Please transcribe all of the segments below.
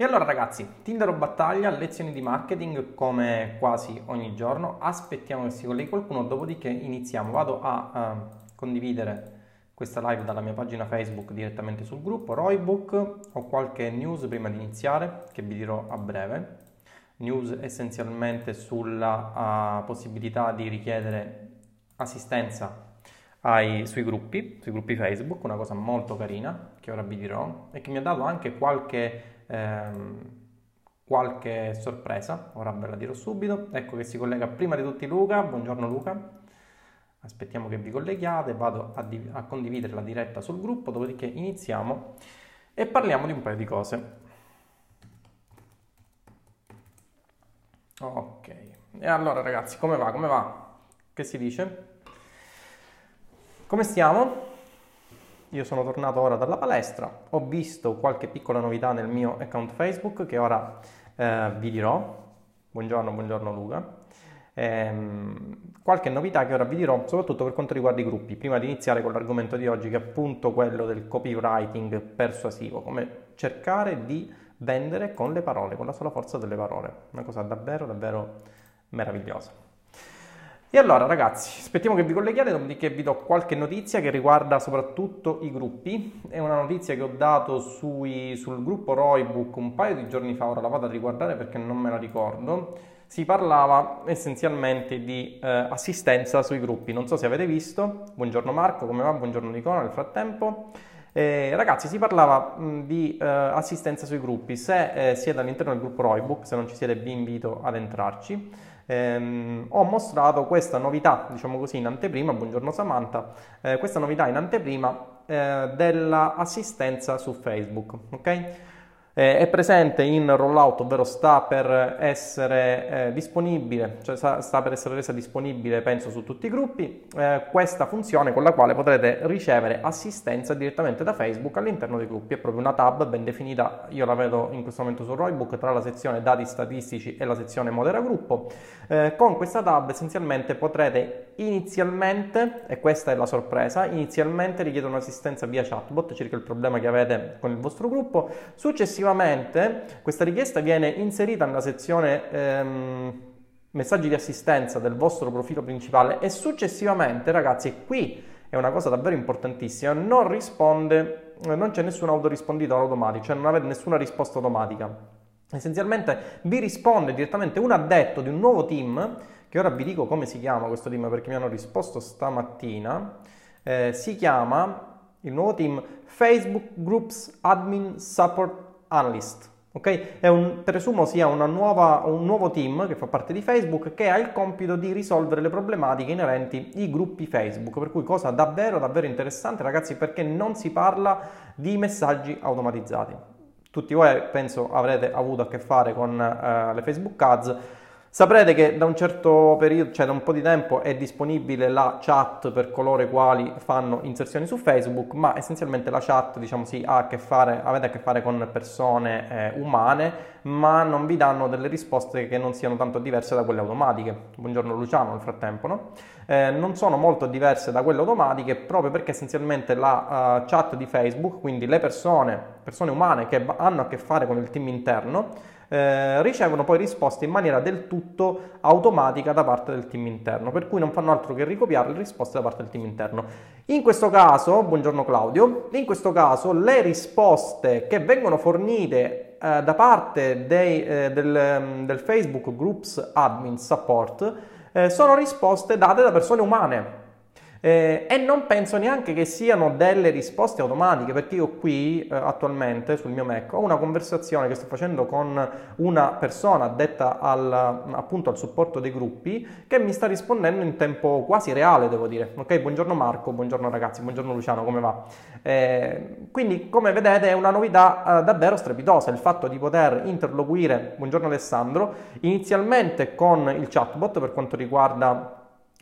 E allora ragazzi, Tinder o battaglia, lezioni di marketing come quasi ogni giorno, aspettiamo che si colleghi qualcuno, dopodiché iniziamo. Vado a uh, condividere questa live dalla mia pagina Facebook direttamente sul gruppo Roybook, ho qualche news prima di iniziare che vi dirò a breve, news essenzialmente sulla uh, possibilità di richiedere assistenza ai, sui gruppi, sui gruppi Facebook, una cosa molto carina che ora vi dirò e che mi ha dato anche qualche ehm, qualche sorpresa, ora ve la dirò subito. Ecco che si collega prima di tutti Luca, buongiorno Luca. Aspettiamo che vi colleghiate, vado a, div- a condividere la diretta sul gruppo, dopodiché iniziamo e parliamo di un paio di cose. Ok, e allora ragazzi, come va? Come va? Che si dice? Come stiamo? Io sono tornato ora dalla palestra, ho visto qualche piccola novità nel mio account Facebook che ora eh, vi dirò. Buongiorno, buongiorno Luca. Ehm, qualche novità che ora vi dirò, soprattutto per quanto riguarda i gruppi, prima di iniziare con l'argomento di oggi che è appunto quello del copywriting persuasivo, come cercare di vendere con le parole, con la sola forza delle parole. Una cosa davvero, davvero meravigliosa. E allora ragazzi, aspettiamo che vi colleghiate, dopodiché vi do qualche notizia che riguarda soprattutto i gruppi. È una notizia che ho dato sui, sul gruppo Roybook un paio di giorni fa, ora la vado a riguardare perché non me la ricordo. Si parlava essenzialmente di eh, assistenza sui gruppi. Non so se avete visto. Buongiorno Marco, come va? Buongiorno Nicola nel frattempo. Eh, ragazzi, si parlava mh, di eh, assistenza sui gruppi. Se eh, siete all'interno del gruppo Roybook, se non ci siete, vi invito ad entrarci ehm, ho mostrato questa novità, diciamo così, in anteprima, buongiorno Samantha, eh, questa novità in anteprima eh, dell'assistenza su Facebook, ok? Eh, è presente in rollout, ovvero sta per essere eh, disponibile, cioè sta per essere resa disponibile penso su tutti i gruppi, eh, questa funzione con la quale potrete ricevere assistenza direttamente da Facebook all'interno dei gruppi, è proprio una tab ben definita, io la vedo in questo momento su Roybook tra la sezione dati statistici e la sezione modera gruppo, eh, con questa tab essenzialmente potrete inizialmente, e questa è la sorpresa, inizialmente richiedere un'assistenza via chatbot circa il problema che avete con il vostro gruppo, successivamente Successivamente questa richiesta viene inserita nella sezione ehm, messaggi di assistenza del vostro profilo principale e successivamente, ragazzi, qui è una cosa davvero importantissima, non risponde, non c'è nessun autorisponditore automatico, cioè non avete nessuna risposta automatica. Essenzialmente vi risponde direttamente un addetto di un nuovo team, che ora vi dico come si chiama questo team perché mi hanno risposto stamattina, eh, si chiama il nuovo team Facebook Groups Admin Support Analyst. Okay? Un, presumo sia nuova, un nuovo team che fa parte di Facebook che ha il compito di risolvere le problematiche inerenti ai gruppi Facebook. Per cui cosa davvero, davvero interessante, ragazzi, perché non si parla di messaggi automatizzati. Tutti voi penso avrete avuto a che fare con uh, le Facebook Ads Saprete che da un certo periodo, cioè da un po' di tempo, è disponibile la chat per coloro i quali fanno inserzioni su Facebook, ma essenzialmente la chat, diciamo sì, ha a che fare, avete a che fare con persone eh, umane, ma non vi danno delle risposte che non siano tanto diverse da quelle automatiche. Buongiorno Luciano nel frattempo, no? Eh, non sono molto diverse da quelle automatiche proprio perché essenzialmente la uh, chat di Facebook, quindi le persone, persone umane che hanno a che fare con il team interno, eh, ricevono poi risposte in maniera del tutto automatica da parte del team interno, per cui non fanno altro che ricopiare le risposte da parte del team interno. In questo caso, buongiorno Claudio, in questo caso le risposte che vengono fornite eh, da parte dei, eh, del, mm, del, Facebook Groups Admin Support eh, sono risposte date da persone umane. Eh, e non penso neanche che siano delle risposte automatiche perché io qui eh, attualmente sul mio Mac ho una conversazione che sto facendo con una persona addetta al, appunto al supporto dei gruppi che mi sta rispondendo in tempo quasi reale devo dire. Ok buongiorno Marco buongiorno ragazzi buongiorno Luciano come va? Eh, quindi come vedete è una novità eh, davvero strepitosa il fatto di poter interloquire buongiorno Alessandro inizialmente con il chatbot per quanto riguarda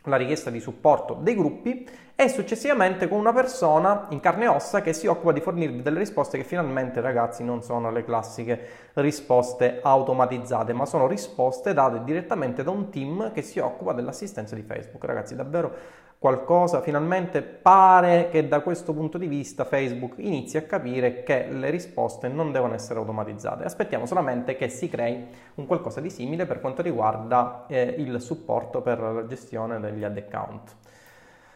la richiesta di supporto dei gruppi e successivamente con una persona in carne e ossa che si occupa di fornirvi delle risposte che finalmente ragazzi non sono le classiche risposte automatizzate ma sono risposte date direttamente da un team che si occupa dell'assistenza di Facebook. Ragazzi davvero qualcosa, finalmente pare che da questo punto di vista Facebook inizi a capire che le risposte non devono essere automatizzate. Aspettiamo solamente che si crei un qualcosa di simile per quanto riguarda eh, il supporto per la gestione degli ad account.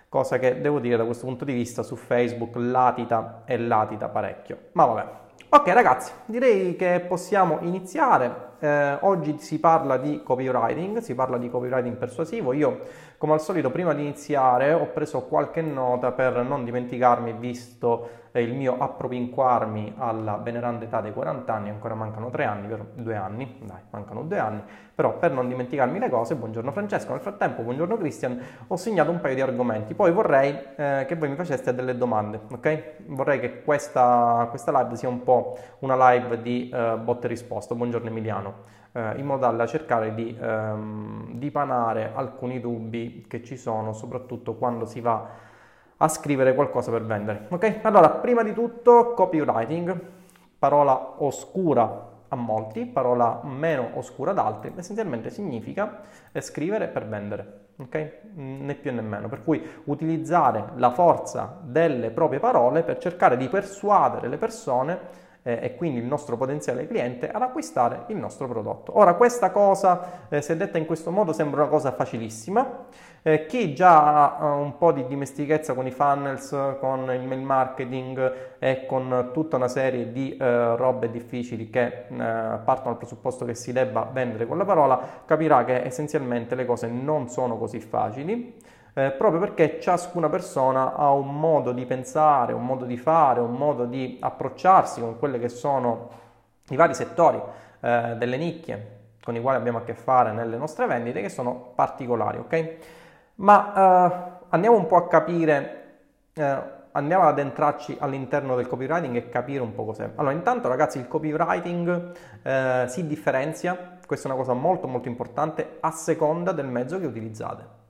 Cosa che devo dire da questo punto di vista su Facebook latita e latita parecchio. Ma vabbè. Ok ragazzi, direi che possiamo iniziare. Eh, oggi si parla di copywriting, si parla di copywriting persuasivo. Io come al solito, prima di iniziare ho preso qualche nota per non dimenticarmi, visto eh, il mio appropinquarmi alla veneranda età dei 40 anni, ancora mancano tre anni, vero? Due anni, dai, mancano due anni, però per non dimenticarmi le cose, buongiorno Francesco, nel frattempo, buongiorno Christian, ho segnato un paio di argomenti, poi vorrei eh, che voi mi faceste delle domande, ok? Vorrei che questa, questa live sia un po' una live di eh, botte e risposte, buongiorno Emiliano eh, in modo da cercare di ehm, dipanare alcuni dubbi che ci sono, soprattutto quando si va a scrivere qualcosa per vendere. Ok? Allora, prima di tutto, copywriting, parola oscura a molti, parola meno oscura ad altri, essenzialmente significa scrivere per vendere. Ok? Né più né meno. Per cui utilizzare la forza delle proprie parole per cercare di persuadere le persone eh, e quindi il nostro potenziale cliente ad acquistare il nostro prodotto. Ora, questa cosa, eh, se detta in questo modo, sembra una cosa facilissima. Eh, chi già ha un po' di dimestichezza con i funnels, con il mail marketing e con tutta una serie di eh, robe difficili che eh, partono dal presupposto che si debba vendere con la parola, capirà che essenzialmente le cose non sono così facili eh, proprio perché ciascuna persona ha un modo di pensare, un modo di fare, un modo di approcciarsi con quelli che sono i vari settori eh, delle nicchie con i quali abbiamo a che fare nelle nostre vendite che sono particolari, ok? Ma eh, andiamo un po' a capire, eh, andiamo ad entrarci all'interno del copywriting e capire un po' cos'è. Allora, intanto ragazzi, il copywriting eh, si differenzia, questa è una cosa molto molto importante, a seconda del mezzo che utilizzate.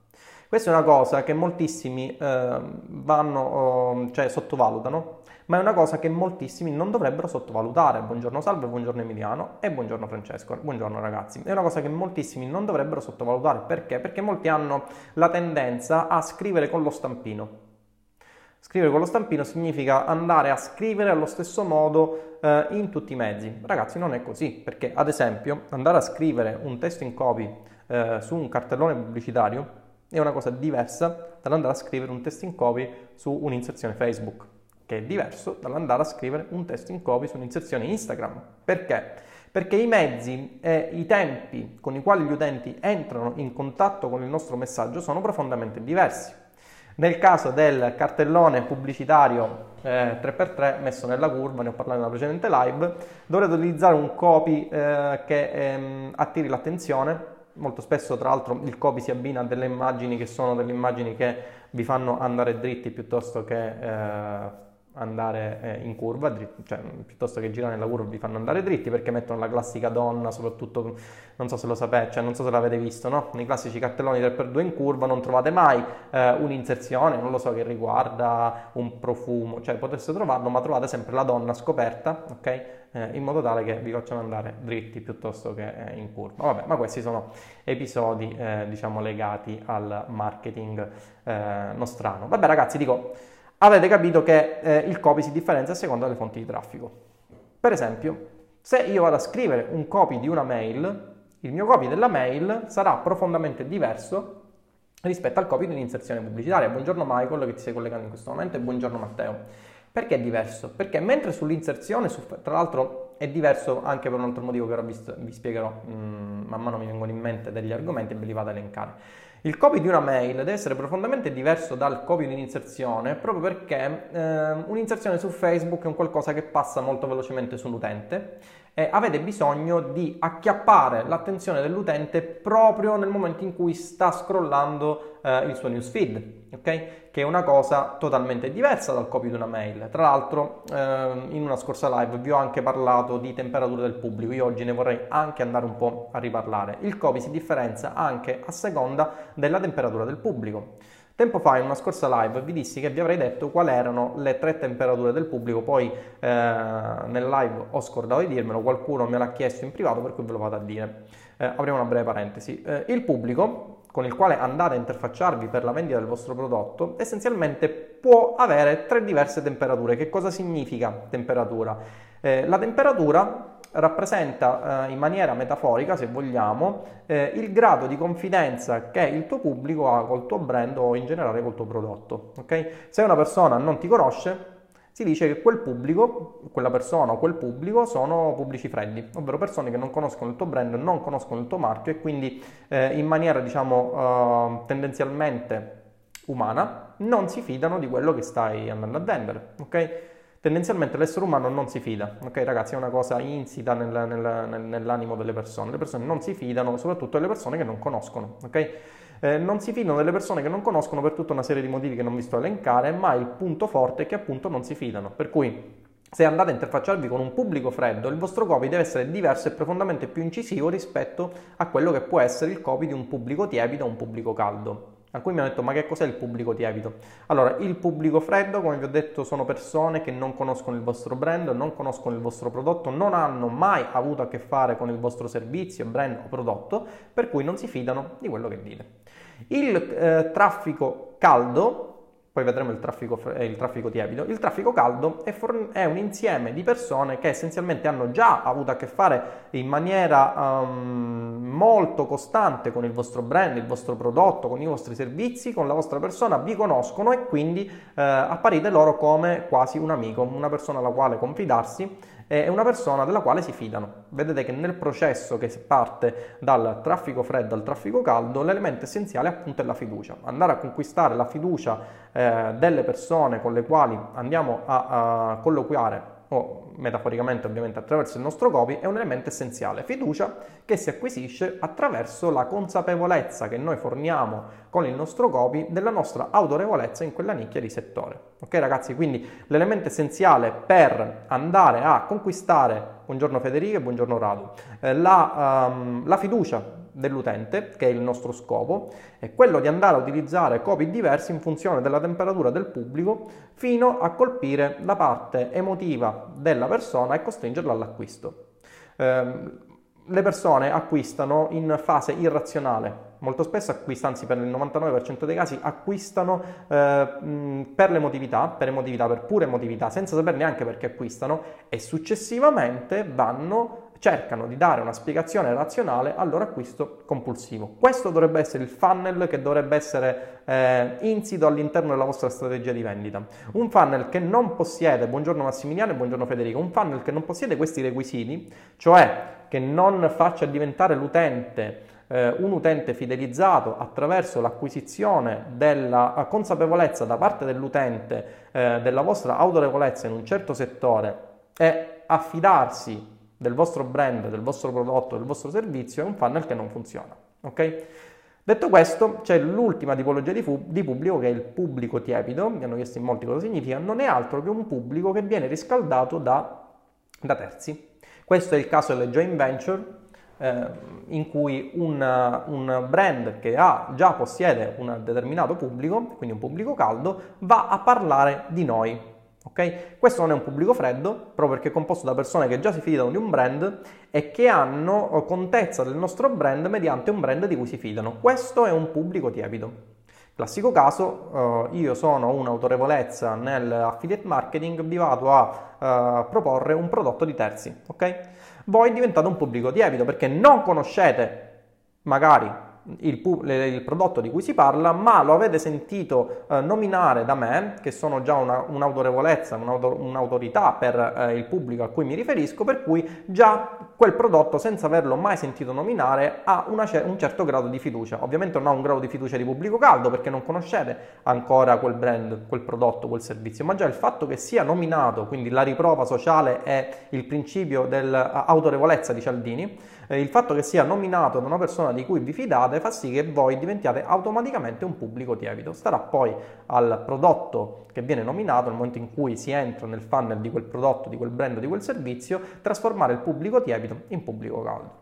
Questa è una cosa che moltissimi eh, vanno, cioè sottovalutano, ma è una cosa che moltissimi non dovrebbero sottovalutare. Buongiorno Salve, buongiorno Emiliano e buongiorno Francesco. Buongiorno ragazzi. È una cosa che moltissimi non dovrebbero sottovalutare. Perché? Perché molti hanno la tendenza a scrivere con lo stampino. Scrivere con lo stampino significa andare a scrivere allo stesso modo eh, in tutti i mezzi. Ragazzi, non è così, perché ad esempio andare a scrivere un testo in copy eh, su un cartellone pubblicitario è una cosa diversa dall'andare a scrivere un testo in copy su un'inserzione Facebook, che è diverso dall'andare a scrivere un testo in copy su un'inserzione Instagram. Perché? Perché i mezzi e i tempi con i quali gli utenti entrano in contatto con il nostro messaggio sono profondamente diversi. Nel caso del cartellone pubblicitario eh, 3x3 messo nella curva, ne ho parlato nella precedente live, dovrete utilizzare un copy eh, che ehm, attiri l'attenzione molto spesso tra l'altro il copy si abbina a delle immagini che sono delle immagini che vi fanno andare dritti piuttosto che eh, andare eh, in curva, dritti, cioè piuttosto che girare nella curva vi fanno andare dritti perché mettono la classica donna, soprattutto non so se lo sapete, cioè non so se l'avete visto, no? Nei classici cartelloni 3x2 in curva non trovate mai eh, un'inserzione, non lo so, che riguarda un profumo, cioè potreste trovarlo, ma trovate sempre la donna scoperta, ok? Eh, in modo tale che vi facciano andare dritti piuttosto che eh, in curva. Vabbè, ma questi sono episodi, diciamo, legati al marketing nostrano. Vabbè ragazzi, dico avete capito che eh, il copy si differenzia a seconda delle fonti di traffico. Per esempio, se io vado a scrivere un copy di una mail, il mio copy della mail sarà profondamente diverso rispetto al copy di un'inserzione pubblicitaria. Buongiorno Michael che ti stai collegando in questo momento e buongiorno Matteo. Perché è diverso? Perché mentre sull'inserzione, su, tra l'altro è diverso anche per un altro motivo che ora vi, vi spiegherò, mm, man mano mi vengono in mente degli argomenti e ve li vado ad elencare. Il copy di una mail deve essere profondamente diverso dal copy di un'inserzione proprio perché eh, un'inserzione su Facebook è un qualcosa che passa molto velocemente sull'utente e avete bisogno di acchiappare l'attenzione dell'utente proprio nel momento in cui sta scrollando eh, il suo newsfeed ok? Che è una cosa totalmente diversa dal copy di una mail. Tra l'altro, eh, in una scorsa live vi ho anche parlato di temperatura del pubblico, io oggi ne vorrei anche andare un po' a riparlare. Il copy si differenzia anche a seconda della temperatura del pubblico. Tempo fa in una scorsa live vi dissi che vi avrei detto quali erano le tre temperature del pubblico, poi eh, nel live ho scordato di dirmelo, qualcuno me l'ha chiesto in privato per cui ve lo vado a dire. Eh, apriamo una breve parentesi. Eh, il pubblico con il quale andate a interfacciarvi per la vendita del vostro prodotto, essenzialmente può avere tre diverse temperature. Che cosa significa temperatura? Eh, la temperatura rappresenta eh, in maniera metaforica, se vogliamo, eh, il grado di confidenza che il tuo pubblico ha col tuo brand o in generale col tuo prodotto. Okay? Se una persona non ti conosce, si dice che quel pubblico, quella persona o quel pubblico sono pubblici freddi, ovvero persone che non conoscono il tuo brand, non conoscono il tuo marchio e quindi eh, in maniera diciamo eh, tendenzialmente umana non si fidano di quello che stai andando a vendere, ok? Tendenzialmente l'essere umano non si fida, ok ragazzi? È una cosa insita nel, nel, nell'animo delle persone. Le persone non si fidano, soprattutto delle persone che non conoscono, ok? Eh, non si fidano delle persone che non conoscono per tutta una serie di motivi che non vi sto a elencare, ma il punto forte è che appunto non si fidano. Per cui se andate a interfacciarvi con un pubblico freddo, il vostro copy deve essere diverso e profondamente più incisivo rispetto a quello che può essere il copy di un pubblico tiepido o un pubblico caldo. Alcuni mi hanno detto, ma che cos'è il pubblico tiepido? Allora, il pubblico freddo, come vi ho detto, sono persone che non conoscono il vostro brand, non conoscono il vostro prodotto, non hanno mai avuto a che fare con il vostro servizio, brand o prodotto, per cui non si fidano di quello che dite. Il eh, traffico caldo poi vedremo il traffico, eh, il traffico tiepido. Il traffico caldo è, for- è, un insieme di persone che essenzialmente hanno già avuto a che fare in maniera um, molto costante con il vostro brand, il vostro prodotto, con i vostri servizi, con la vostra persona, vi conoscono e quindi eh, apparite loro come quasi un amico, una persona alla quale confidarsi è una persona della quale si fidano. Vedete che nel processo che parte dal traffico freddo al traffico caldo, l'elemento essenziale appunto è la fiducia. Andare a conquistare la fiducia eh, delle persone con le quali andiamo a, a colloquiare o metaforicamente ovviamente attraverso il nostro copy, è un elemento essenziale, fiducia che si acquisisce attraverso la consapevolezza che noi forniamo con il nostro copy della nostra autorevolezza in quella nicchia di settore. Ok ragazzi, quindi l'elemento essenziale per andare a conquistare, buongiorno Federica buongiorno Radu, eh, la, um, la fiducia dell'utente, che è il nostro scopo, è quello di andare a utilizzare copy diversi in funzione della temperatura del pubblico fino a colpire la parte emotiva della persona e costringerla all'acquisto. Eh, le persone acquistano in fase irrazionale, molto spesso acquistano, anzi per il 99% dei casi acquistano eh, per l'emotività, per emotività, per pura emotività, senza sapere neanche perché acquistano e successivamente vanno cercano di dare una spiegazione razionale al loro acquisto compulsivo. Questo dovrebbe essere il funnel che dovrebbe essere eh, insito all'interno della vostra strategia di vendita. Un funnel che non possiede, buongiorno Massimiliano e buongiorno Federico, un funnel che non possiede questi requisiti, cioè che non faccia diventare l'utente eh, un utente fidelizzato attraverso l'acquisizione della consapevolezza da parte dell'utente eh, della vostra autorevolezza in un certo settore e affidarsi del vostro brand, del vostro prodotto, del vostro servizio è un funnel che non funziona. Ok? Detto questo, c'è l'ultima tipologia di, fu- di, pubblico che è il pubblico tiepido, mi hanno chiesto in molti cosa significa, non è altro che un pubblico che viene riscaldato da, da terzi. Questo è il caso delle joint venture, eh, in cui un, un, brand che ha, già possiede un determinato pubblico, quindi un pubblico caldo, va a parlare di noi, Okay? Questo non è un pubblico freddo, proprio perché è composto da persone che già si fidano di un brand e che hanno eh, contezza del nostro brand mediante un brand di cui si fidano. Questo è un pubblico tiepido. Classico caso, eh, io sono un'autorevolezza nell'affiliate marketing, vi vado a eh, proporre un prodotto di terzi. Okay? Voi diventate un pubblico tiepido perché non conoscete magari il, il, prodotto di cui si parla, ma lo avete sentito eh, nominare da me, che sono già una, un'autorevolezza, un'autor- un'autorità per eh, il pubblico a cui mi riferisco, per cui già quel prodotto, senza averlo mai sentito nominare, ha una, un certo grado di fiducia. Ovviamente non ha un grado di fiducia di pubblico caldo perché non conoscete ancora quel brand, quel prodotto, quel servizio, ma già il fatto che sia nominato, quindi la riprova sociale è il principio dell'autorevolezza di Cialdini, il fatto che sia nominato da una persona di cui vi fidate fa sì che voi diventiate automaticamente un pubblico tiepido. Starà poi al prodotto che viene nominato, nel momento in cui si entra nel funnel di quel prodotto, di quel brand, di quel servizio, trasformare il pubblico tiepido in pubblico caldo.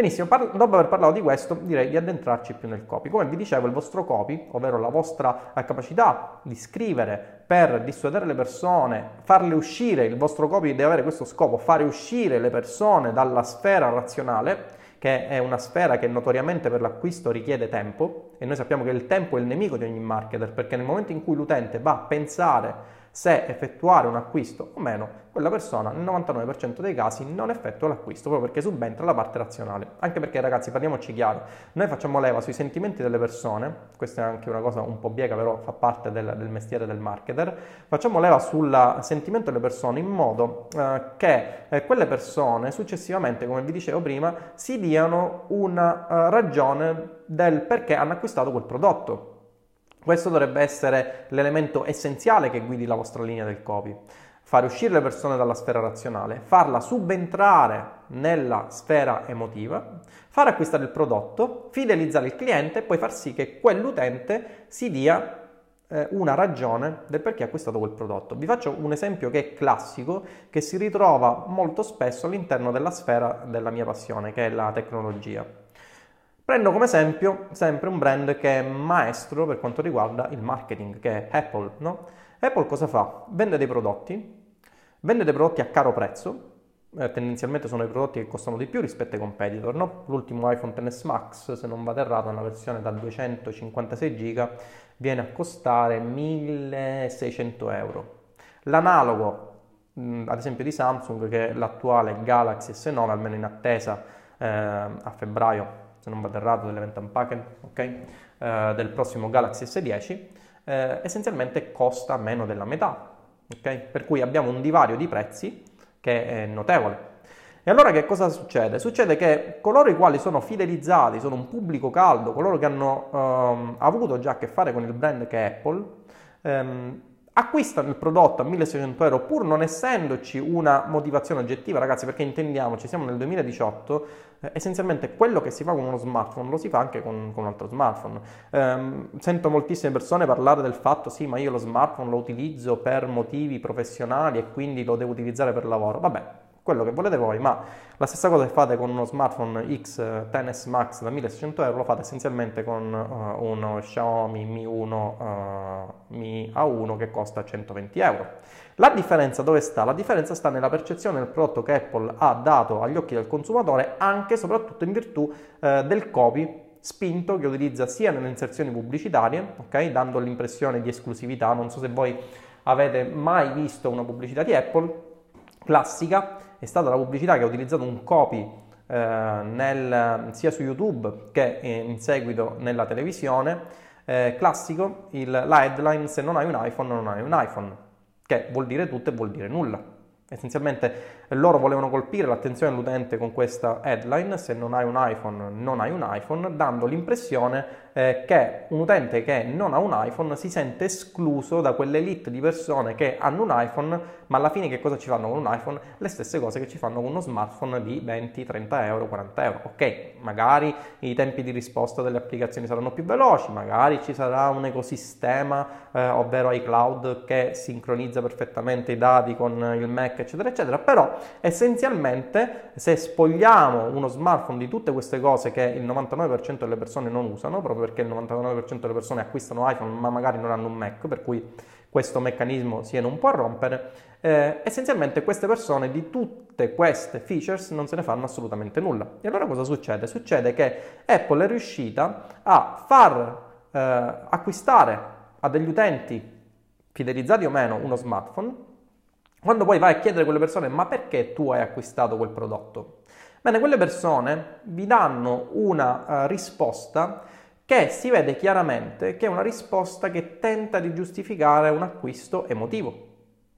Benissimo, par- dopo aver parlato di questo direi di addentrarci più nel copy. Come vi dicevo, il vostro copy, ovvero la vostra capacità di scrivere per dissuadere le persone, farle uscire, il vostro copy deve avere questo scopo, fare uscire le persone dalla sfera razionale, che è una sfera che notoriamente per l'acquisto richiede tempo e noi sappiamo che il tempo è il nemico di ogni marketer perché nel momento in cui l'utente va a pensare se effettuare un acquisto o meno, quella persona nel 99% dei casi non effettua l'acquisto proprio perché subentra la parte razionale. Anche perché ragazzi, parliamoci chiaro, noi facciamo leva sui sentimenti delle persone, questa è anche una cosa un po' biega però fa parte del, del mestiere del marketer, facciamo leva sul sentimento delle persone in modo eh, che eh, quelle persone successivamente, come vi dicevo prima, si diano una uh, ragione del perché hanno acquistato quel prodotto. Questo dovrebbe essere l'elemento essenziale che guidi la vostra linea del copy. Fare uscire le persone dalla sfera razionale, farla subentrare nella sfera emotiva, far acquistare il prodotto, fidelizzare il cliente e poi far sì che quell'utente si dia eh, una ragione del perché ha acquistato quel prodotto. Vi faccio un esempio che è classico, che si ritrova molto spesso all'interno della sfera della mia passione, che è la tecnologia. Prendo come esempio sempre un brand che è maestro per quanto riguarda il marketing, che è Apple. No? Apple cosa fa? Vende dei prodotti, vende dei prodotti a caro prezzo, eh, tendenzialmente sono i prodotti che costano di più rispetto ai competitor. No? L'ultimo iPhone XS Max, se non vado errato, una versione da 256 GB, viene a costare 1600 euro. L'analogo, mh, ad esempio di Samsung, che è l'attuale Galaxy S9, almeno in attesa eh, a febbraio se non vado errato, dell'event unpacked, okay? eh, del prossimo Galaxy S10, eh, essenzialmente costa meno della metà. Okay? Per cui abbiamo un divario di prezzi che è notevole. E allora che cosa succede? Succede che coloro i quali sono fidelizzati, sono un pubblico caldo, coloro che hanno ehm, avuto già a che fare con il brand che è Apple, ehm, acquistano il prodotto a 1600 euro pur non essendoci una motivazione oggettiva, ragazzi, perché intendiamoci, siamo nel 2018, eh, essenzialmente quello che si fa con uno smartphone lo si fa anche con, con un altro smartphone. Eh, sento moltissime persone parlare del fatto, sì, ma io lo smartphone lo utilizzo per motivi professionali e quindi lo devo utilizzare per lavoro. Vabbè, quello che volete voi, ma la stessa cosa che fate con uno smartphone X10s Max da 1600 euro lo fate essenzialmente con uh, uno Xiaomi Mi 1 uh, Mi A1 che costa 120 euro. La differenza dove sta? La differenza sta nella percezione del prodotto che Apple ha dato agli occhi del consumatore anche e soprattutto in virtù uh, del copy spinto che utilizza sia nelle inserzioni pubblicitarie, ok, dando l'impressione di esclusività. Non so se voi avete mai visto una pubblicità di Apple classica è stata la pubblicità che ha utilizzato un copy eh, nel, sia su YouTube che in seguito nella televisione. Eh, classico, il, la headline se non hai un iPhone non hai un iPhone, che vuol dire tutto e vuol dire nulla. Essenzialmente loro volevano colpire l'attenzione dell'utente con questa headline, se non hai un iPhone non hai un iPhone, dando l'impressione eh, che un utente che non ha un iPhone si sente escluso da quell'elite di persone che hanno un iPhone, ma alla fine che cosa ci fanno con un iPhone? Le stesse cose che ci fanno con uno smartphone di 20, 30 euro, 40 euro. Ok, magari i tempi di risposta delle applicazioni saranno più veloci, magari ci sarà un ecosistema, eh, ovvero iCloud, che sincronizza perfettamente i dati con il Mac, eccetera, eccetera, però essenzialmente se spogliamo uno smartphone di tutte queste cose che il 99% delle persone non usano, proprio perché il 99% delle persone acquistano iPhone ma magari non hanno un Mac, per cui questo meccanismo si viene un po' a rompere, eh, essenzialmente queste persone di tutte queste features non se ne fanno assolutamente nulla. E allora cosa succede? Succede che Apple è riuscita a far eh, acquistare a degli utenti fidelizzati o meno uno smartphone quando poi vai a chiedere a quelle persone ma perché tu hai acquistato quel prodotto? Bene, quelle persone vi danno una uh, risposta che si vede chiaramente che è una risposta che tenta di giustificare un acquisto emotivo.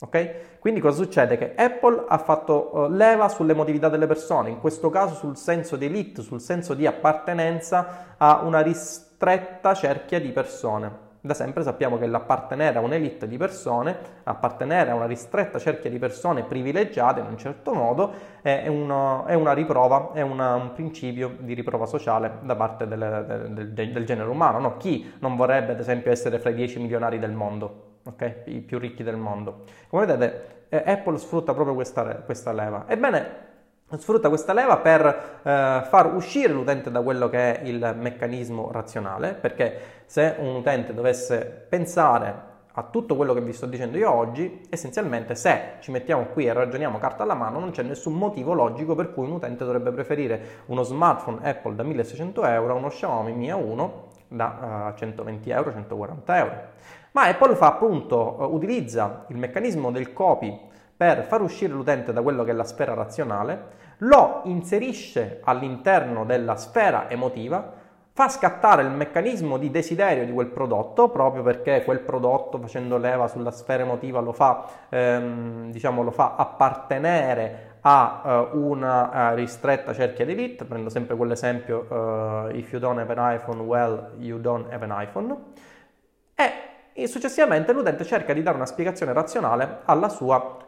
Ok? Quindi cosa succede? Che Apple ha fatto uh, leva sull'emotività delle persone, in questo caso sul senso di elite, sul senso di appartenenza a una ristretta cerchia di persone. Da sempre sappiamo che l'appartenere a un'elite di persone, appartenere a una ristretta cerchia di persone privilegiate in un certo modo, è, uno, è una riprova, è una, un principio di riprova sociale da parte del, del, del, del genere umano. No? Chi non vorrebbe, ad esempio, essere fra i 10 milionari del mondo, okay? i più ricchi del mondo? Come vedete, eh, Apple sfrutta proprio questa, questa leva. Ebbene, sfrutta questa leva per eh, far uscire l'utente da quello che è il meccanismo razionale, perché se un utente dovesse pensare a tutto quello che vi sto dicendo io oggi, essenzialmente se ci mettiamo qui e ragioniamo carta alla mano, non c'è nessun motivo logico per cui un utente dovrebbe preferire uno smartphone Apple da 1600 euro a uno Xiaomi Mi A1 da uh, 120 euro, 140 euro. Ma Apple fa appunto, uh, utilizza il meccanismo del copy per far uscire l'utente da quello che è la sfera razionale, lo inserisce all'interno della sfera emotiva, fa scattare il meccanismo di desiderio di quel prodotto, proprio perché quel prodotto facendo leva sulla sfera emotiva lo fa, ehm, diciamo, lo fa appartenere a uh, una uh, ristretta cerchia di elite, prendo sempre quell'esempio uh, if you don't have an iPhone, well you don't have an iPhone, e successivamente l'utente cerca di dare una spiegazione razionale alla sua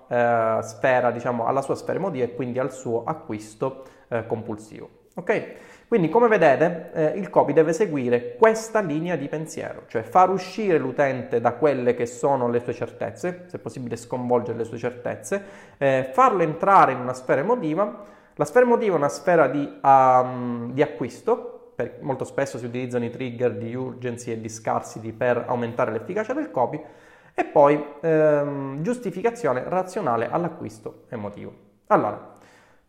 sfera, diciamo, alla sua sfera emotiva e quindi al suo acquisto compulsivo. Ok? Quindi come vedete eh, il copy deve seguire questa linea di pensiero, cioè far uscire l'utente da quelle che sono le sue certezze, se possibile sconvolgere le sue certezze, eh, farlo entrare in una sfera emotiva. La sfera emotiva è una sfera di, um, di acquisto, per, molto spesso si utilizzano i trigger di urgency e di scarcity per aumentare l'efficacia del copy, e poi ehm, giustificazione razionale all'acquisto emotivo. Allora,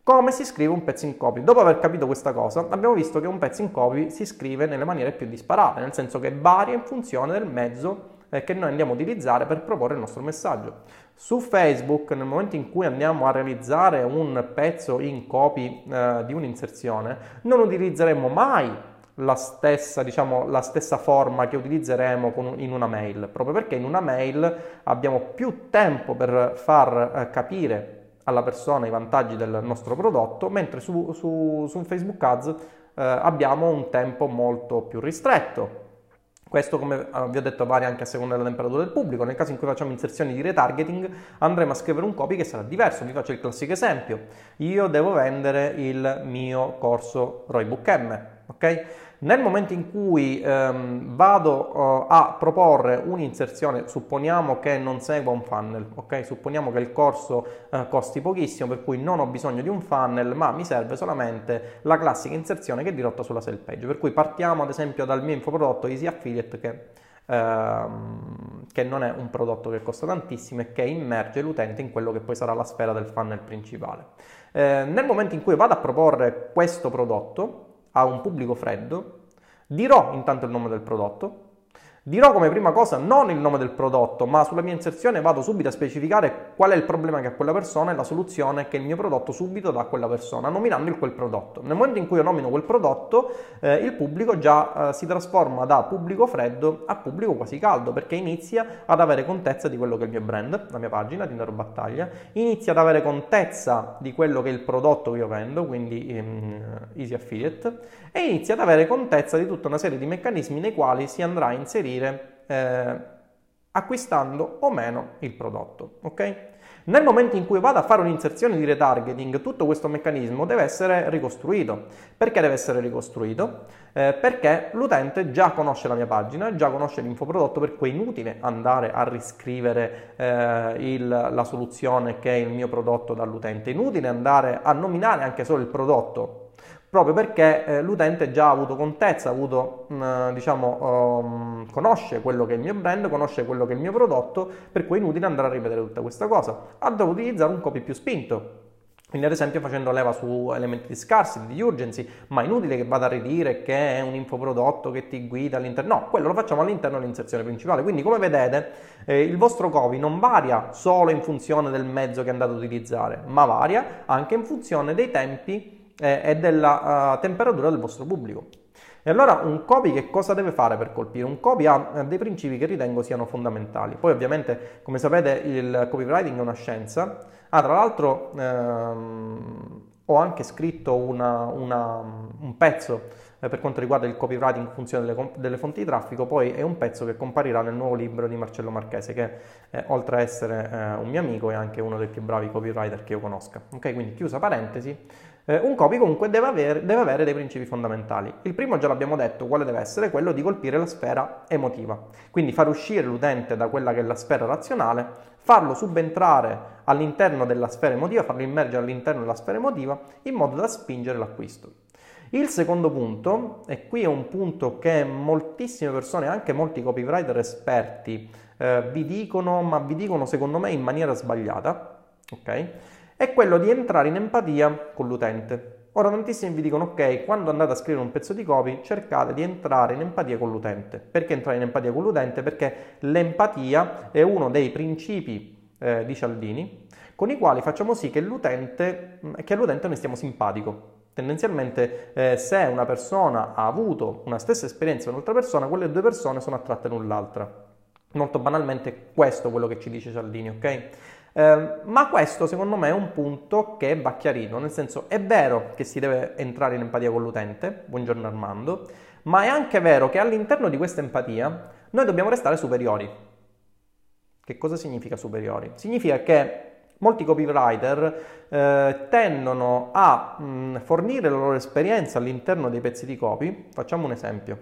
come si scrive un pezzo in copy? Dopo aver capito questa cosa, abbiamo visto che un pezzo in copy si scrive nelle maniere più disparate, nel senso che varia in funzione del mezzo eh, che noi andiamo a utilizzare per proporre il nostro messaggio. Su Facebook, nel momento in cui andiamo a realizzare un pezzo in copy eh, di un'inserzione, non utilizzeremo mai la stessa, diciamo, la stessa forma che utilizzeremo un, in una mail, proprio perché in una mail abbiamo più tempo per far eh, capire alla persona i vantaggi del nostro prodotto, mentre su, su, su Facebook Ads eh, abbiamo un tempo molto più ristretto. Questo, come eh, vi ho detto, varia anche a seconda della temperatura del pubblico. Nel caso in cui facciamo inserzioni di retargeting, andremo a scrivere un copy che sarà diverso. Vi faccio il classico esempio. Io devo vendere il mio corso Roybook M, ok? Nel momento in cui ehm, vado uh, a proporre un'inserzione, supponiamo che non segua un funnel, ok? Supponiamo che il corso uh, costi pochissimo, per cui non ho bisogno di un funnel, ma mi serve solamente la classica inserzione che è dirotta sulla sale page. Per cui partiamo ad esempio dal mio infoprodotto Easy Affiliate che ehm, che non è un prodotto che costa tantissimo e che immerge l'utente in quello che poi sarà la sfera del funnel principale. Eh, nel momento in cui vado a proporre questo prodotto, a un pubblico freddo, dirò intanto il nome del prodotto, Dirò come prima cosa non il nome del prodotto, ma sulla mia inserzione vado subito a specificare qual è il problema che ha quella persona e la soluzione che il mio prodotto subito dà a quella persona, nominando il quel prodotto. Nel momento in cui io nomino quel prodotto, eh, il pubblico già eh, si trasforma da pubblico freddo a pubblico quasi caldo, perché inizia ad avere contezza di quello che è il mio brand, la mia pagina, Tindaro Battaglia, inizia ad avere contezza di quello che è il prodotto che io vendo, quindi ehm, Easy Affiliate, e inizia ad avere contezza di tutta una serie di meccanismi nei quali si andrà a inserire dire eh, acquistando o meno il prodotto. Ok? Nel momento in cui vado a fare un'inserzione di retargeting, tutto questo meccanismo deve essere ricostruito. Perché deve essere ricostruito? Eh, perché l'utente già conosce la mia pagina, già conosce l'infoprodotto, per cui è inutile andare a riscrivere eh, il, la soluzione che è il mio prodotto dall'utente, è inutile andare a nominare anche solo il prodotto proprio perché eh, l'utente già ha avuto contezza, ha avuto, mh, mm, diciamo, um, conosce quello che è il mio brand, conosce quello che è il mio prodotto, per cui è inutile andare a ripetere tutta questa cosa. Andrà a utilizzare un copy più spinto. Quindi ad esempio facendo leva su elementi di scarsi, di urgency, ma è inutile che vada a ridire che è un infoprodotto che ti guida all'interno. No, quello lo facciamo all'interno dell'inserzione principale. Quindi come vedete eh, il vostro copy non varia solo in funzione del mezzo che andate ad utilizzare, ma varia anche in funzione dei tempi eh, e della uh, temperatura del vostro pubblico. E allora un copy che cosa deve fare per colpire? Un copy ha eh, dei principi che ritengo siano fondamentali. Poi ovviamente, come sapete, il copywriting è una scienza. Ah, tra l'altro ehm, ho anche scritto una, una, un pezzo eh, per quanto riguarda il copywriting in funzione delle, delle, fonti di traffico, poi è un pezzo che comparirà nel nuovo libro di Marcello Marchese, che eh, oltre a essere eh, un mio amico è anche uno dei più bravi copywriter che io conosca. Ok, quindi chiusa parentesi. Eh, un copy comunque deve avere, deve avere, dei principi fondamentali. Il primo già l'abbiamo detto, quale deve essere? Quello di colpire la sfera emotiva. Quindi far uscire l'utente da quella che è la sfera razionale, farlo subentrare all'interno della sfera emotiva, farlo immergere all'interno della sfera emotiva in modo da spingere l'acquisto. Il secondo punto, e qui è un punto che moltissime persone, anche molti copywriter esperti, eh, vi dicono, ma vi dicono secondo me in maniera sbagliata, ok? È quello di entrare in empatia con l'utente. Ora tantissimi vi dicono ok, quando andate a scrivere un pezzo di copy cercate di entrare in empatia con l'utente. Perché entrare in empatia con l'utente? Perché l'empatia è uno dei principi eh, di Cialdini con i quali facciamo sì che, l'utente, che all'utente noi stiamo simpatico. Tendenzialmente eh, se una persona ha avuto una stessa esperienza con un'altra persona, quelle due persone sono attratte l'un l'altra. Molto banalmente questo è quello che ci dice Cialdini, ok? Eh, ma questo secondo me è un punto che va chiarito, nel senso è vero che si deve entrare in empatia con l'utente, buongiorno Armando, ma è anche vero che all'interno di questa empatia noi dobbiamo restare superiori. Che cosa significa superiori? Significa che molti copywriter eh, tendono a mh, fornire la loro esperienza all'interno dei pezzi di copy. Facciamo un esempio,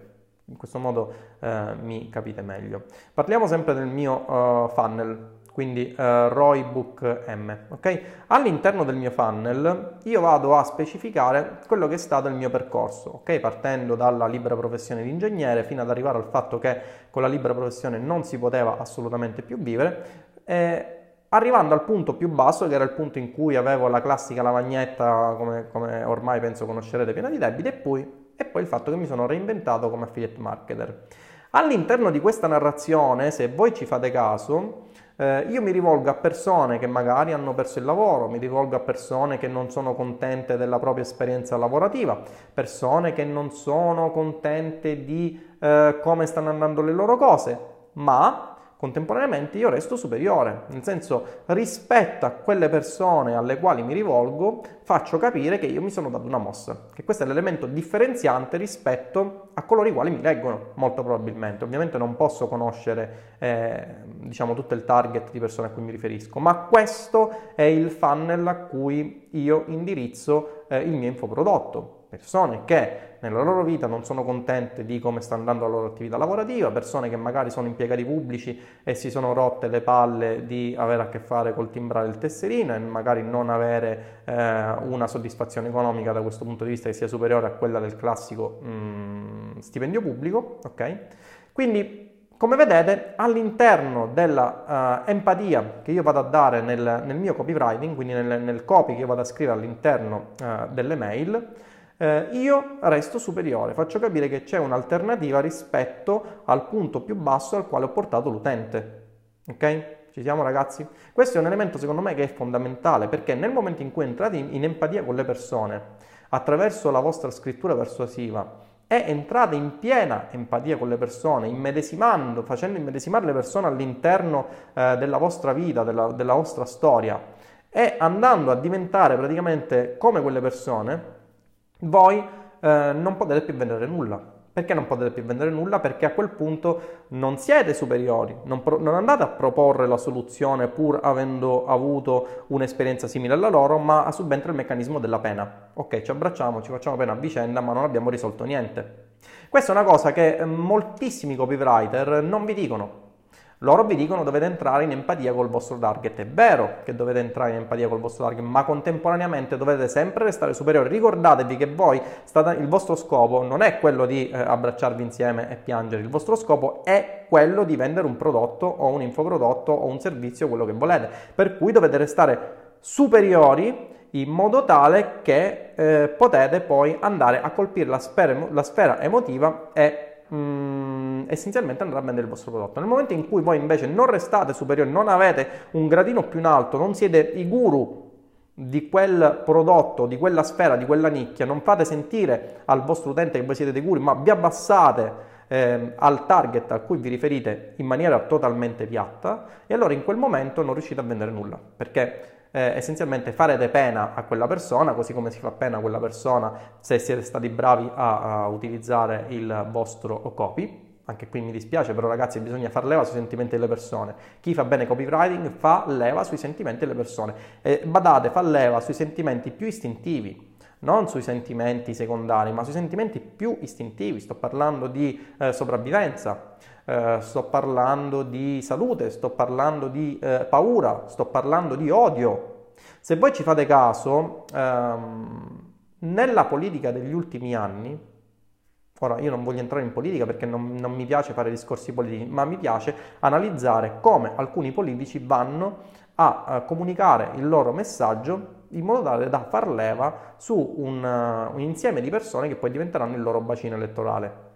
in questo modo eh, mi capite meglio. Parliamo sempre del mio uh, funnel quindi uh, Roybook M. Okay? All'interno del mio funnel io vado a specificare quello che è stato il mio percorso, okay? partendo dalla libera professione di ingegnere fino ad arrivare al fatto che con la libera professione non si poteva assolutamente più vivere. E arrivando al punto più basso, che era il punto in cui avevo la classica lavagnetta, come, come ormai penso conoscerete, piena di debiti, e poi, e poi il fatto che mi sono reinventato come affiliate marketer. All'interno di questa narrazione, se voi ci fate caso, eh, io mi rivolgo a persone che magari hanno perso il lavoro, mi rivolgo a persone che non sono contente della propria esperienza lavorativa, persone che non sono contente di eh, come stanno andando le loro cose, ma Contemporaneamente io resto superiore, nel senso rispetto a quelle persone alle quali mi rivolgo faccio capire che io mi sono dato una mossa, che questo è l'elemento differenziante rispetto a coloro i quali mi leggono, molto probabilmente. Ovviamente non posso conoscere eh, diciamo tutto il target di persone a cui mi riferisco, ma questo è il funnel a cui io indirizzo eh, il mio infoprodotto persone che nella loro vita non sono contente di come sta andando la loro attività lavorativa, persone che magari sono impiegati pubblici e si sono rotte le palle di avere a che fare col timbrare il tesserino e magari non avere eh, una soddisfazione economica da questo punto di vista che sia superiore a quella del classico mh, mm, stipendio pubblico, ok? Quindi come vedete, all'interno della uh, empatia che io vado a dare nel, nel mio copywriting, quindi nel, nel, copy che io vado a scrivere all'interno uh, delle mail, eh, io resto superiore, faccio capire che c'è un'alternativa rispetto al punto più basso al quale ho portato l'utente. Ok? Ci siamo ragazzi? Questo è un elemento secondo me che è fondamentale perché nel momento in cui entrate in, in empatia con le persone attraverso la vostra scrittura persuasiva e entrate in piena empatia con le persone, immedesimando, facendo immedesimare le persone all'interno eh, della vostra vita, della, della vostra storia e andando a diventare praticamente come quelle persone, voi eh, non potete più vendere nulla. Perché non potete più vendere nulla? Perché a quel punto non siete superiori, non, pro- non, andate a proporre la soluzione pur avendo avuto un'esperienza simile alla loro, ma subentra il meccanismo della pena. Ok, ci abbracciamo, ci facciamo pena a vicenda, ma non abbiamo risolto niente. Questa è una cosa che eh, moltissimi copywriter non vi dicono. Loro vi dicono dovete entrare in empatia col vostro target. È vero che dovete entrare in empatia col vostro target, ma contemporaneamente dovete sempre restare superiori. Ricordatevi che voi state, il vostro scopo non è quello di eh, abbracciarvi insieme e piangere, il vostro scopo è quello di vendere un prodotto o un infoprodotto o un servizio, quello che volete. Per cui dovete restare superiori in modo tale che eh, potete poi andare a colpire la sfera, la sfera emotiva e mm, essenzialmente andrà a vendere il vostro prodotto. Nel momento in cui voi invece non restate superiori, non avete un gradino più in alto, non siete i guru di quel prodotto, di quella sfera, di quella nicchia, non fate sentire al vostro utente che voi siete dei guru, ma vi abbassate eh, al target a cui vi riferite in maniera totalmente piatta e allora in quel momento non riuscite a vendere nulla, perché eh, essenzialmente farete pena a quella persona, così come si fa pena a quella persona se siete stati bravi a, a utilizzare il vostro copy. Anche qui mi dispiace, però ragazzi bisogna far leva sui sentimenti delle persone. Chi fa bene copywriting fa leva sui sentimenti delle persone. E badate, fa leva sui sentimenti più istintivi non sui sentimenti secondari, ma sui sentimenti più istintivi. Sto parlando di eh, sopravvivenza, eh, sto parlando di salute, sto parlando di eh, paura, sto parlando di odio. Se voi ci fate caso, ehm, nella politica degli ultimi anni, Ora, io non voglio entrare in politica perché non, non, mi piace fare discorsi politici, ma mi piace analizzare come alcuni politici vanno a, a comunicare il loro messaggio in modo tale da far leva su un, uh, un insieme di persone che poi diventeranno il loro bacino elettorale.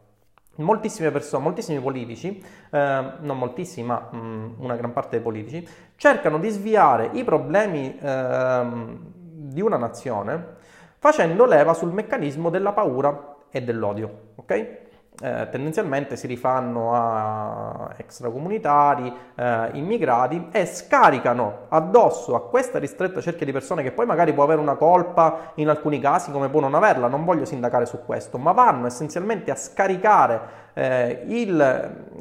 Moltissime persone, moltissimi politici, eh, non moltissimi, ma mh, mm, una gran parte dei politici, cercano di sviare i problemi eh, di una nazione facendo leva sul meccanismo della paura e dell'odio, ok? Eh, tendenzialmente si rifanno a extracomunitari, eh, immigrati e scaricano addosso a questa ristretta cerchia di persone che poi magari può avere una colpa in alcuni casi come può non averla, non voglio sindacare su questo, ma vanno essenzialmente a scaricare eh, il,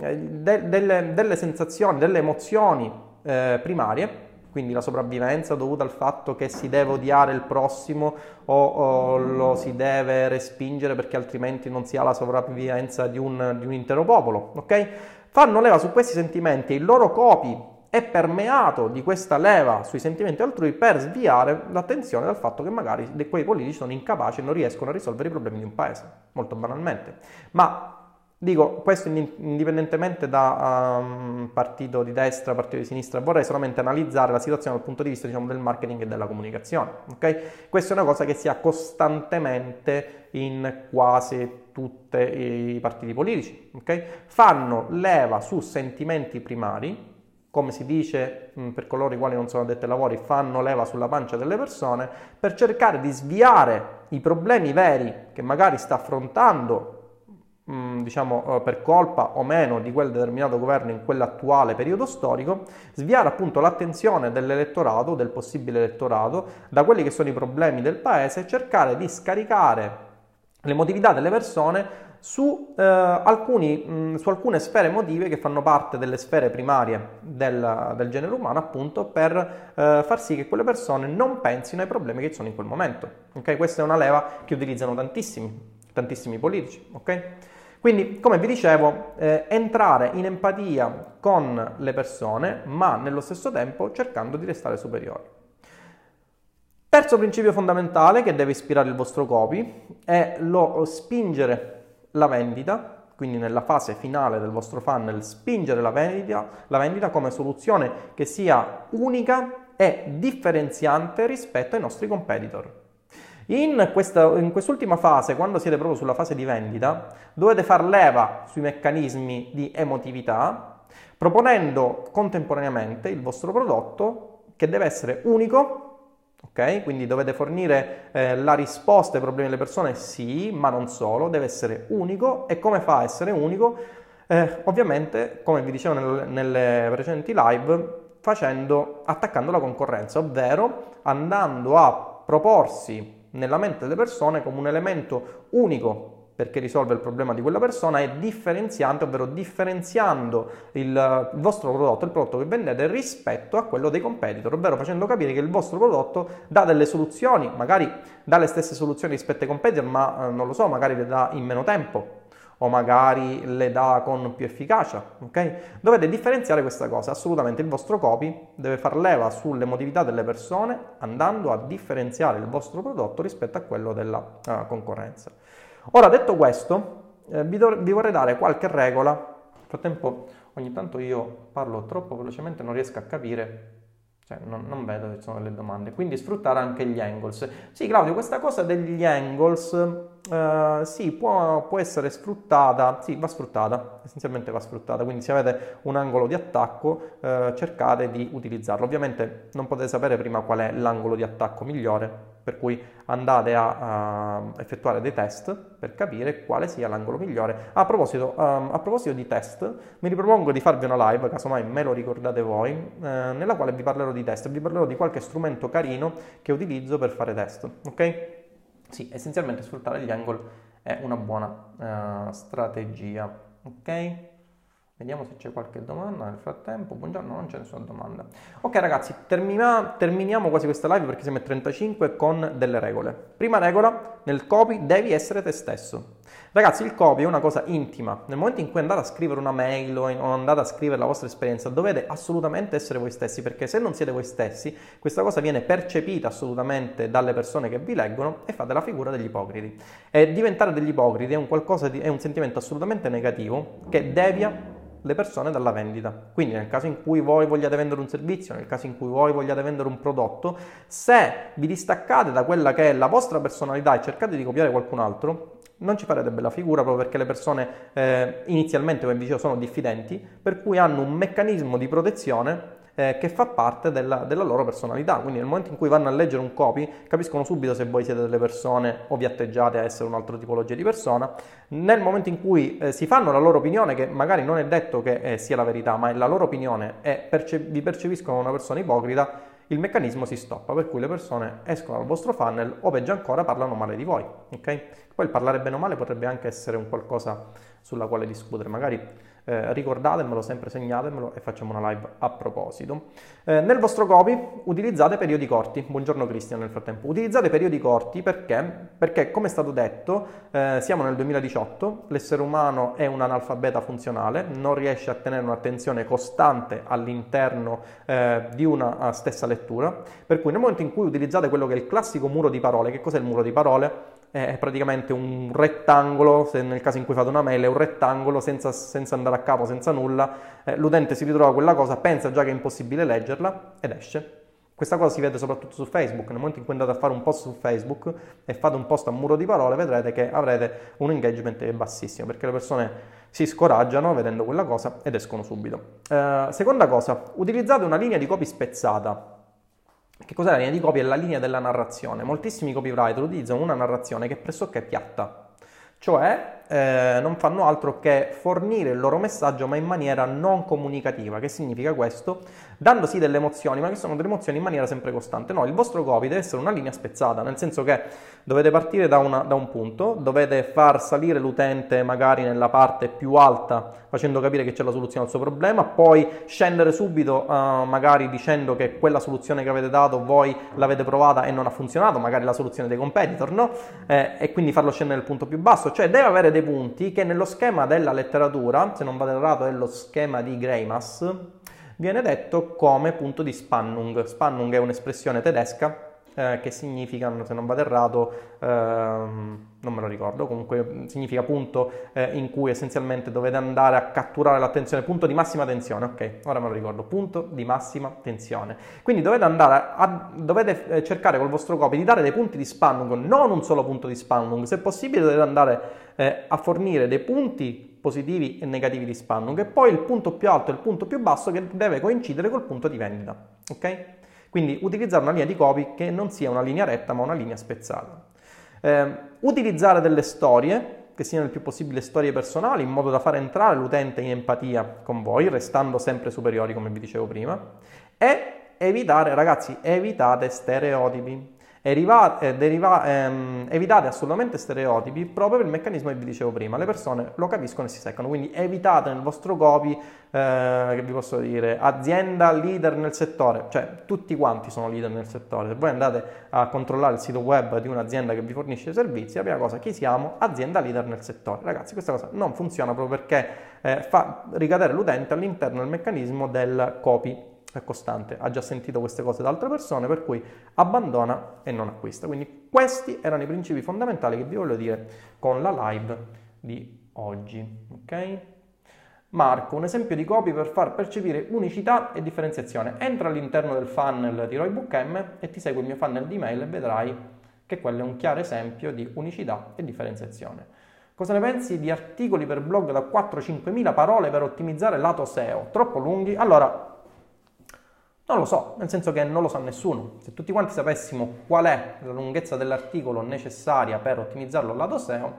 eh, de, delle, delle, sensazioni, delle emozioni eh, primarie quindi la sopravvivenza dovuta al fatto che si deve odiare il prossimo o, o lo si deve respingere perché altrimenti non si ha la sopravvivenza di un, di un intero popolo, ok? Fanno leva su questi sentimenti e il loro copy è permeato di questa leva sui sentimenti altrui per sviare l'attenzione dal fatto che magari quei politici sono incapaci e non riescono a risolvere i problemi di un paese, molto banalmente. Ma Dico questo indipendentemente da um, partito di destra, partito di sinistra, vorrei solamente analizzare la situazione dal punto di vista diciamo, del marketing e della comunicazione. Okay? Questa è una cosa che si ha costantemente in quasi tutti i partiti politici. Okay? Fanno leva su sentimenti primari, come si dice per coloro i quali non sono addetti ai lavori, fanno leva sulla pancia delle persone per cercare di sviare i problemi veri che magari sta affrontando diciamo, eh, per colpa o meno di quel determinato governo in quell'attuale periodo storico, sviare appunto l'attenzione dell'elettorato, del possibile elettorato, da quelli che sono i problemi del paese e cercare di scaricare l'emotività delle persone su, eh, alcuni, mh, mm, su, alcune sfere emotive che fanno parte delle sfere primarie del, del genere umano, appunto per eh, far sì che quelle persone non pensino ai problemi che sono in quel momento. Okay? Questa è una leva che utilizzano tantissimi, tantissimi politici. Okay? Quindi, come vi dicevo, eh, entrare in empatia con le persone, ma nello stesso tempo cercando di restare superiori. Terzo principio fondamentale che deve ispirare il vostro copy è lo spingere la vendita, quindi nella fase finale del vostro funnel, spingere la vendita, la vendita come soluzione che sia unica e differenziante rispetto ai nostri competitor. In, questa, in quest'ultima fase, quando siete proprio sulla fase di vendita, dovete far leva sui meccanismi di emotività, proponendo contemporaneamente il vostro prodotto che deve essere unico Ok? Quindi dovete fornire eh, la risposta ai problemi delle persone? Sì, ma non solo, deve essere unico. E come fa a essere unico? Eh, ovviamente, come vi dicevo nel, nelle precedenti live, facendo, attaccando la concorrenza, ovvero andando a proporsi nella mente delle persone come un elemento unico perché risolve il problema di quella persona e differenziante, ovvero differenziando il, il, vostro prodotto, il prodotto che vendete rispetto a quello dei competitor, ovvero facendo capire che il vostro prodotto dà delle soluzioni, magari dà le stesse soluzioni rispetto ai competitor, ma eh, non lo so, magari le dà in meno tempo, o magari le dà con più efficacia, ok? Dovete differenziare questa cosa, assolutamente il vostro copy deve far leva sull'emotività delle persone andando a differenziare il vostro prodotto rispetto a quello della uh, concorrenza. Ora, detto questo, eh, vi, do- vi vorrei dare qualche regola, nel frattempo ogni tanto io parlo troppo velocemente, non riesco a capire cioè, non, non, vedo che ci sono delle domande. Quindi sfruttare anche gli angles. Sì, Claudio, questa cosa degli angles, uh, sì, può, può, essere sfruttata. Sì, va sfruttata. Essenzialmente va sfruttata. Quindi se avete un angolo di attacco, uh, cercate di utilizzarlo. Ovviamente non potete sapere prima qual è l'angolo di attacco migliore per cui andate a, a, effettuare dei test per capire quale sia l'angolo migliore. A proposito, um, a proposito, di test, mi ripropongo di farvi una live, casomai me lo ricordate voi, eh, nella quale vi parlerò di test, vi parlerò di qualche strumento carino che utilizzo per fare test, ok? Sì, essenzialmente sfruttare gli angoli è una buona uh, strategia, ok? Vediamo se c'è qualche domanda nel frattempo. Buongiorno, non c'è nessuna domanda. Ok ragazzi, termina, terminiamo quasi questa live perché siamo a 35 con delle regole. Prima regola, nel copy devi essere te stesso. Ragazzi, il copy è una cosa intima. Nel momento in cui andate a scrivere una mail o andate a scrivere la vostra esperienza, dovete assolutamente essere voi stessi, perché se non siete voi stessi, questa cosa viene percepita assolutamente dalle persone che vi leggono e fate la figura degli ipocriti. E diventare degli ipocriti è un, di, è un sentimento assolutamente negativo che devia le persone dalla vendita. Quindi nel caso in cui voi vogliate vendere un servizio, nel caso in cui voi vogliate vendere un prodotto, se vi distaccate da quella che è la vostra personalità e cercate di copiare qualcun altro, non ci farete bella figura proprio perché le persone eh, inizialmente, come dicevo, sono diffidenti, per cui hanno un meccanismo di protezione eh, che fa parte della, della, loro personalità. Quindi nel momento in cui vanno a leggere un copy, capiscono subito se voi siete delle persone o vi atteggiate a essere un'altra tipologia di persona. Nel momento in cui eh, si fanno la loro opinione, che magari non è detto che eh, sia la verità, ma è la loro opinione e perce- vi percepiscono una persona ipocrita, il meccanismo si stoppa, per cui le persone escono dal vostro funnel o peggio ancora parlano male di voi. Okay? Poi il parlare bene o male potrebbe anche essere un qualcosa sulla quale discutere, magari eh, ricordatemelo sempre, segnatemelo e facciamo una live a proposito. Eh, nel vostro copy utilizzate periodi corti. Buongiorno Cristian nel frattempo. Utilizzate periodi corti perché? Perché come è stato detto, eh, siamo nel 2018, l'essere umano è un analfabeta funzionale, non riesce a tenere un'attenzione costante all'interno eh, di una stessa lettura, per cui nel momento in cui utilizzate quello che è il classico muro di parole, che cos'è il muro di parole? È praticamente un rettangolo, se nel caso in cui fate una mail è un rettangolo senza, senza andare a capo, senza nulla, eh, l'utente si ritrova quella cosa, pensa già che è impossibile leggerla ed esce. Questa cosa si vede soprattutto su Facebook, nel momento in cui andate a fare un post su Facebook e fate un post a muro di parole, vedrete che avrete un engagement bassissimo, perché le persone si scoraggiano vedendo quella cosa ed escono subito. Eh, seconda cosa, utilizzate una linea di copy spezzata. Che cos'è la linea di copia? È la linea della narrazione. Moltissimi copywriter utilizzano una narrazione che pressoché è piatta, cioè eh, non fanno altro che fornire il loro messaggio ma in maniera non comunicativa. Che significa questo? Dandosi delle emozioni, ma che sono delle emozioni in maniera sempre costante. No, il vostro copy deve essere una linea spezzata, nel senso che dovete partire da, una, da un punto, dovete far salire l'utente magari nella parte più alta facendo capire che c'è la soluzione al suo problema, poi scendere subito uh, magari dicendo che quella soluzione che avete dato voi l'avete provata e non ha funzionato, magari la soluzione dei competitor, no? Eh, e quindi farlo scendere nel punto più basso, cioè deve avere dei punti che nello schema della letteratura, se non vado errato è lo schema di Greimas, viene detto come punto di Spannung. Spannung è un'espressione tedesca eh, che significa, se non vado errato, ehm, non me lo ricordo, comunque significa punto eh, in cui essenzialmente dovete andare a catturare l'attenzione, punto di massima tensione, ok, ora me lo ricordo, punto di massima tensione. Quindi dovete andare a, dovete eh, cercare col vostro copy di dare dei punti di Spannung, non un solo punto di Spannung, se possibile dovete andare eh, a fornire dei punti positivi e negativi di Spannung e poi il punto più alto e il punto più basso che deve coincidere col punto di vendita, ok? Quindi utilizzare una linea di copy che non sia una linea retta ma una linea spezzata. Eh, utilizzare delle storie, che siano il più possibile storie personali, in modo da far entrare l'utente in empatia con voi, restando sempre superiori come vi dicevo prima, e evitare, ragazzi, evitate stereotipi. Eh, ehm, evitate assolutamente stereotipi proprio per il meccanismo che vi dicevo prima, le persone lo capiscono e si seccano, quindi evitate nel vostro copy, eh, che vi posso dire, azienda leader nel settore, cioè tutti quanti sono leader nel settore, se voi andate a controllare il sito web di un'azienda che vi fornisce servizi, la prima cosa, chi siamo? Azienda leader nel settore, ragazzi questa cosa non funziona proprio perché eh, fa ricadere l'utente all'interno del meccanismo del copy è costante, ha già sentito queste cose da altre persone, per cui abbandona e non acquista. Quindi questi erano i principi fondamentali che vi voglio dire con la live di oggi. Ok? Marco, un esempio di copy per far percepire unicità e differenziazione. Entra all'interno del funnel di Roybook M e ti segui il mio funnel di email e vedrai che quello è un chiaro esempio di unicità e differenziazione. Cosa ne pensi di articoli per blog da 4-5 mila parole per ottimizzare lato SEO? Troppo lunghi? Allora, non lo so, nel senso che non lo sa nessuno. Se tutti quanti sapessimo qual è la lunghezza dell'articolo necessaria per ottimizzarlo al lato SEO,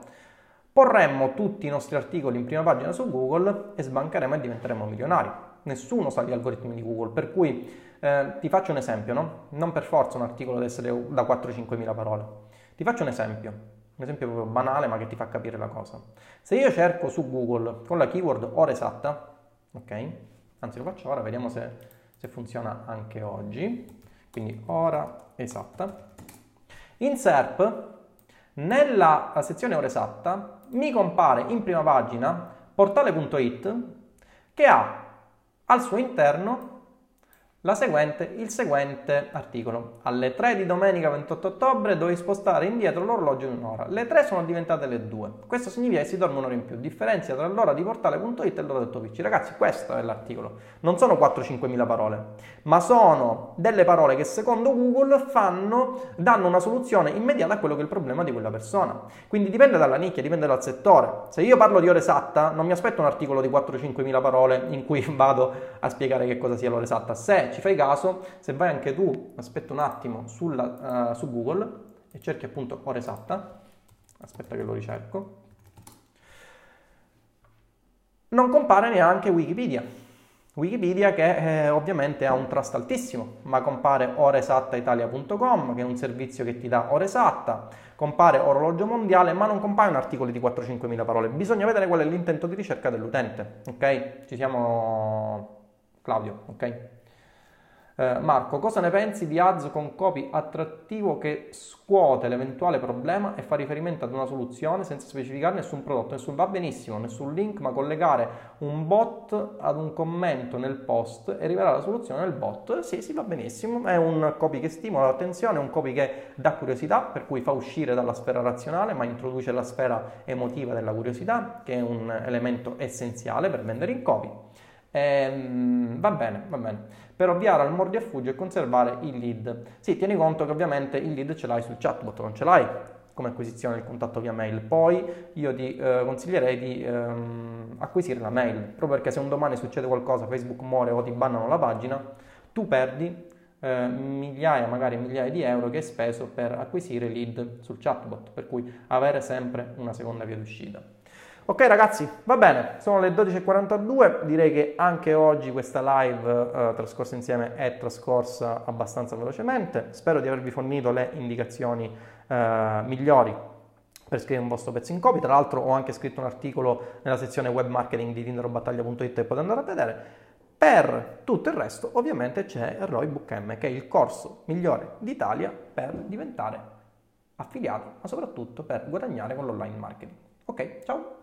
porremmo tutti i nostri articoli in prima pagina su Google e sbancheremo e diventeremo milionari. Nessuno sa gli algoritmi di Google, per cui eh, ti faccio un esempio, no? Non per forza un articolo deve essere da 4-5 mila parole. Ti faccio un esempio, un esempio proprio banale ma che ti fa capire la cosa. Se io cerco su Google con la keyword ora esatta, ok? Anzi lo faccio ora, vediamo se se funziona anche oggi, quindi ora esatta. In SERP Nella sezione ora esatta mi compare in prima pagina portale.it che ha al suo interno Seguente, il seguente articolo. Alle 3 di domenica 28 ottobre dovevi spostare indietro l'orologio di un'ora. Le 3 sono diventate le 2. Questo significa che si dorme un'ora in più. Differenzia tra l'ora di portale.it e l'ora del tuo PC. Ragazzi, questo è l'articolo. Non sono 4-5 mila parole, ma sono delle parole che secondo Google fanno, danno una soluzione immediata a quello che è il problema di quella persona. Quindi dipende dalla nicchia, dipende dal settore. Se io parlo di ora esatta, non mi aspetto un articolo di 4-5 mila parole in cui vado a spiegare che cosa sia l'ora esatta. Se ci fai caso, se vai anche tu, aspetta un attimo, sulla, uh, su Google e cerchi appunto ora esatta, aspetta che lo ricerco, non compare neanche Wikipedia. Wikipedia che eh, ovviamente ha un trust altissimo, ma compare oraesattaitalia.com che è un servizio che ti dà ora esatta, compare orologio mondiale, ma non compaiono articoli di 4-5 mila parole. Bisogna vedere qual è l'intento di ricerca dell'utente, ok? Ci siamo Claudio, ok? Eh, Marco, cosa ne pensi di ads con copy attrattivo che scuote l'eventuale problema e fa riferimento ad una soluzione senza specificare nessun prodotto? Nessun va benissimo, nessun link, ma collegare un bot ad un commento nel post e rivelare la soluzione nel bot. Sì, sì, va benissimo. È un copy che stimola l'attenzione, è un copy che dà curiosità, per cui fa uscire dalla sfera razionale, ma introduce la sfera emotiva della curiosità, che è un elemento essenziale per vendere in copy. Ehm, va bene, va bene. Per ovviare al mordi e fuggi e conservare il lead. Sì, tieni conto che ovviamente il lead ce l'hai sul chatbot, non ce l'hai come acquisizione del contatto via mail. Poi io ti eh, consiglierei di ehm, acquisire la mail, proprio perché se un domani succede qualcosa, Facebook muore o ti bannano la pagina, tu perdi eh, migliaia, magari migliaia di euro che hai speso per acquisire lead sul chatbot, per cui avere sempre una seconda via d'uscita. Ok ragazzi, va bene, sono le 12.42, direi che anche oggi questa live eh, trascorsa insieme è trascorsa abbastanza velocemente, spero di avervi fornito le indicazioni eh, migliori per scrivere un vostro pezzo in copy, tra l'altro ho anche scritto un articolo nella sezione web marketing di tinderobattaglia.it e potete andare a vedere. Per tutto il resto ovviamente c'è ROI Book M che è il corso migliore d'Italia per diventare affiliati, ma soprattutto per guadagnare con l'online marketing. Ok, ciao!